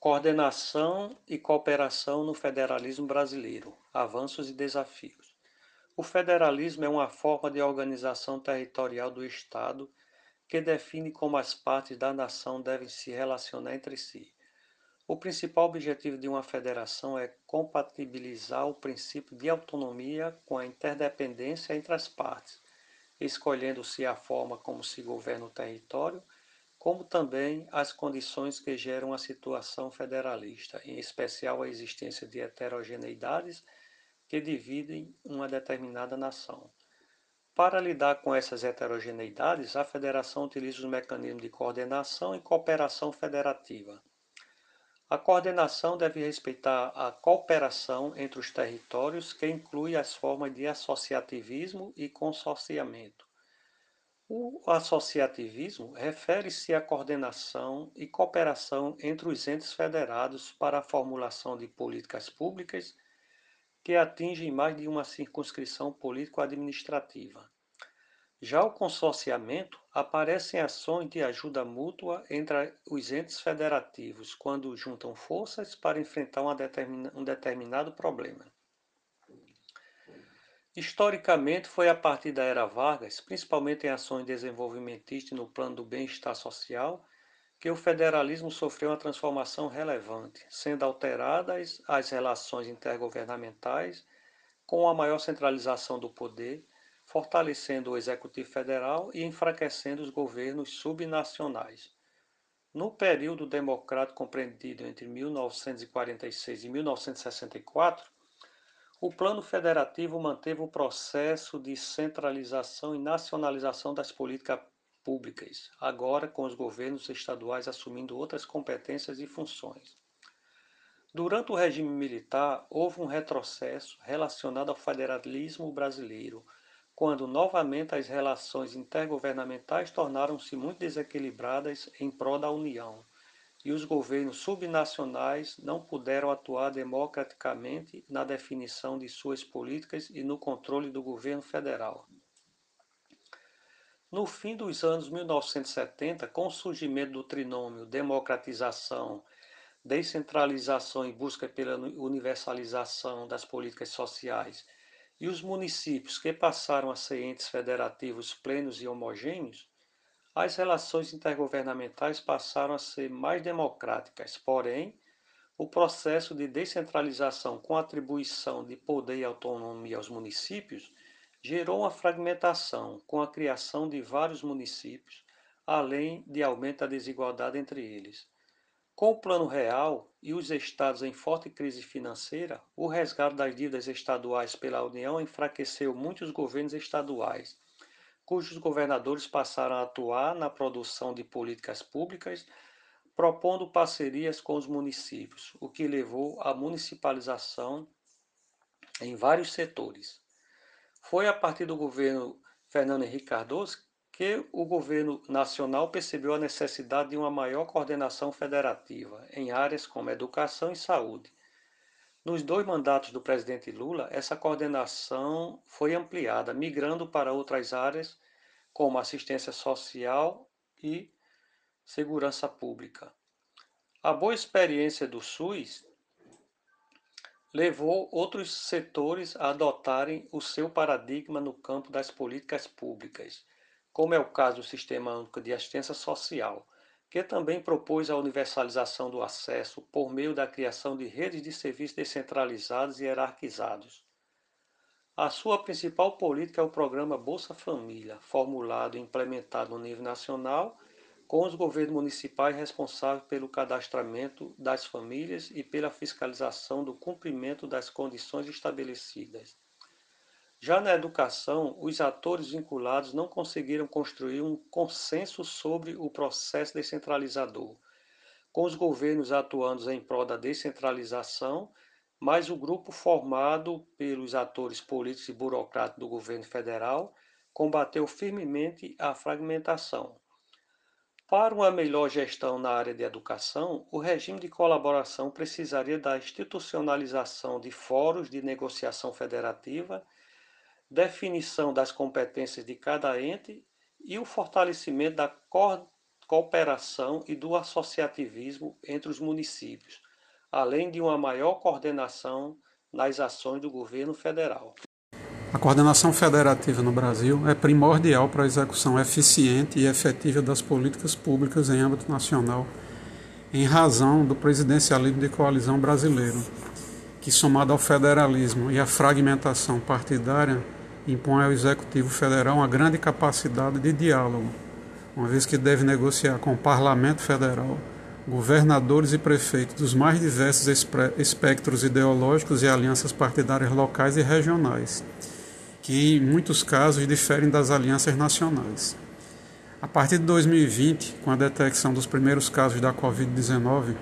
Coordenação e cooperação no federalismo brasileiro. Avanços e desafios. O federalismo é uma forma de organização territorial do Estado que define como as partes da nação devem se relacionar entre si. O principal objetivo de uma federação é compatibilizar o princípio de autonomia com a interdependência entre as partes, escolhendo-se a forma como se governa o território como também as condições que geram a situação federalista, em especial a existência de heterogeneidades que dividem uma determinada nação. Para lidar com essas heterogeneidades, a federação utiliza os mecanismos de coordenação e cooperação federativa. A coordenação deve respeitar a cooperação entre os territórios, que inclui as formas de associativismo e consorciamento. O associativismo refere-se à coordenação e cooperação entre os entes federados para a formulação de políticas públicas que atingem mais de uma circunscrição político-administrativa. Já o consorciamento aparece em ações de ajuda mútua entre os entes federativos, quando juntam forças para enfrentar um determinado problema. Historicamente, foi a partir da era Vargas, principalmente em ações desenvolvimentistas no plano do bem-estar social, que o federalismo sofreu uma transformação relevante, sendo alteradas as relações intergovernamentais com a maior centralização do poder, fortalecendo o Executivo Federal e enfraquecendo os governos subnacionais. No período democrático compreendido entre 1946 e 1964, o Plano Federativo manteve o processo de centralização e nacionalização das políticas públicas, agora com os governos estaduais assumindo outras competências e funções. Durante o regime militar, houve um retrocesso relacionado ao federalismo brasileiro, quando novamente as relações intergovernamentais tornaram-se muito desequilibradas em prol da União e os governos subnacionais não puderam atuar democraticamente na definição de suas políticas e no controle do governo federal. No fim dos anos 1970, com o surgimento do trinômio democratização, descentralização e busca pela universalização das políticas sociais, e os municípios que passaram a ser entes federativos plenos e homogêneos, as relações intergovernamentais passaram a ser mais democráticas, porém, o processo de descentralização com atribuição de poder e autonomia aos municípios gerou uma fragmentação com a criação de vários municípios, além de aumento da desigualdade entre eles. Com o Plano Real e os estados em forte crise financeira, o resgate das dívidas estaduais pela União enfraqueceu muitos governos estaduais cujos governadores passaram a atuar na produção de políticas públicas, propondo parcerias com os municípios, o que levou à municipalização em vários setores. Foi a partir do governo Fernando Henrique Cardoso que o governo nacional percebeu a necessidade de uma maior coordenação federativa em áreas como educação e saúde. Nos dois mandatos do presidente Lula, essa coordenação foi ampliada, migrando para outras áreas como assistência social e segurança pública. A boa experiência do SUS levou outros setores a adotarem o seu paradigma no campo das políticas públicas, como é o caso do Sistema Único de Assistência Social, que também propôs a universalização do acesso por meio da criação de redes de serviços descentralizados e hierarquizados. A sua principal política é o programa Bolsa Família, formulado e implementado no nível nacional, com os governos municipais responsáveis pelo cadastramento das famílias e pela fiscalização do cumprimento das condições estabelecidas. Já na educação, os atores vinculados não conseguiram construir um consenso sobre o processo descentralizador, com os governos atuando em prol da descentralização mas o grupo formado pelos atores políticos e burocratas do governo federal combateu firmemente a fragmentação. Para uma melhor gestão na área de educação, o regime de colaboração precisaria da institucionalização de fóruns de negociação federativa, definição das competências de cada ente e o fortalecimento da cooperação e do associativismo entre os municípios, além de uma maior coordenação nas ações do governo federal. A coordenação federativa no Brasil é primordial para a execução eficiente e efetiva das políticas públicas em âmbito nacional, em razão do presidencialismo de coalizão brasileiro, que, somado ao federalismo e à fragmentação partidária, impõe ao Executivo Federal uma grande capacidade de diálogo, uma vez que deve negociar com o Parlamento Federal governadores e prefeitos dos mais diversos espectros ideológicos e alianças partidárias locais e regionais, que em muitos casos diferem das alianças nacionais. A partir de 2020, com a detecção dos primeiros casos da Covid-19,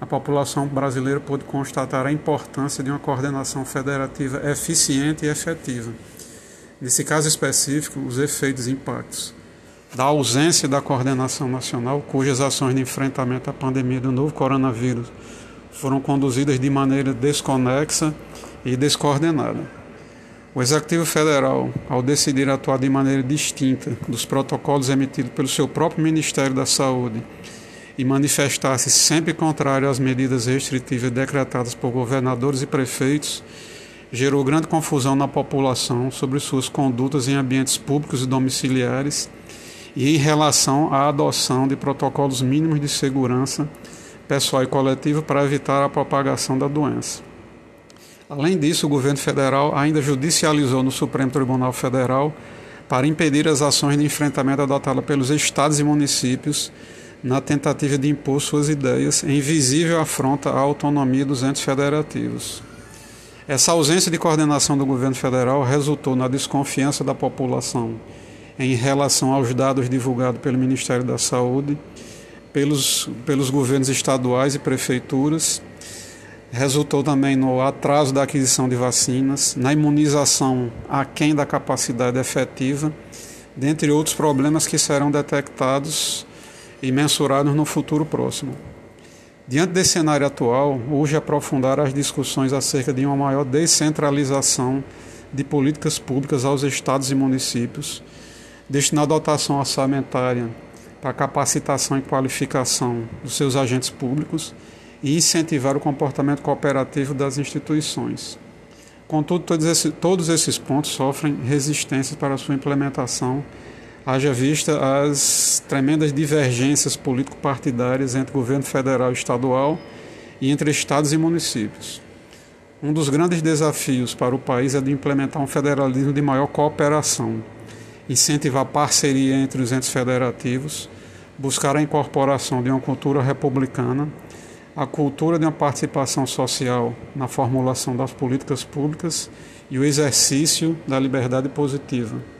a população brasileira pôde constatar a importância de uma coordenação federativa eficiente e efetiva. Nesse caso específico, os efeitos e impactos da ausência da coordenação nacional, cujas ações de enfrentamento à pandemia do novo coronavírus foram conduzidas de maneira desconexa e descoordenada. O Executivo Federal, ao decidir atuar de maneira distinta dos protocolos emitidos pelo seu próprio Ministério da Saúde e manifestar-se sempre contrário às medidas restritivas decretadas por governadores e prefeitos, gerou grande confusão na população sobre suas condutas em ambientes públicos e domiciliares e em relação à adoção de protocolos mínimos de segurança pessoal e coletivo para evitar a propagação da doença. Além disso, o governo federal ainda judicializou no Supremo Tribunal Federal para impedir as ações de enfrentamento adotadas pelos estados e municípios na tentativa de impor suas ideias em visível afronta à autonomia dos entes federativos. Essa ausência de coordenação do governo federal resultou na desconfiança da população em relação aos dados divulgados pelo Ministério da Saúde, pelos, pelos governos estaduais e prefeituras. Resultou também no atraso da aquisição de vacinas, na imunização aquém da capacidade efetiva, dentre outros problemas que serão detectados e mensurados no futuro próximo. Diante desse cenário atual, urge aprofundar as discussões acerca de uma maior descentralização de políticas públicas aos estados e municípios, destinar dotação orçamentária para capacitação e qualificação dos seus agentes públicos e incentivar o comportamento cooperativo das instituições. Contudo, todos, esses, todos esses pontos sofrem resistência para sua implementação, haja vista as tremendas divergências político-partidárias entre governo federal e estadual e entre estados e municípios. Um dos grandes desafios para o país é de implementar um federalismo de maior cooperação, incentivar parceria entre os entes federativos, buscar a incorporação de uma cultura republicana, a cultura de uma participação social na formulação das políticas públicas e o exercício da liberdade positiva.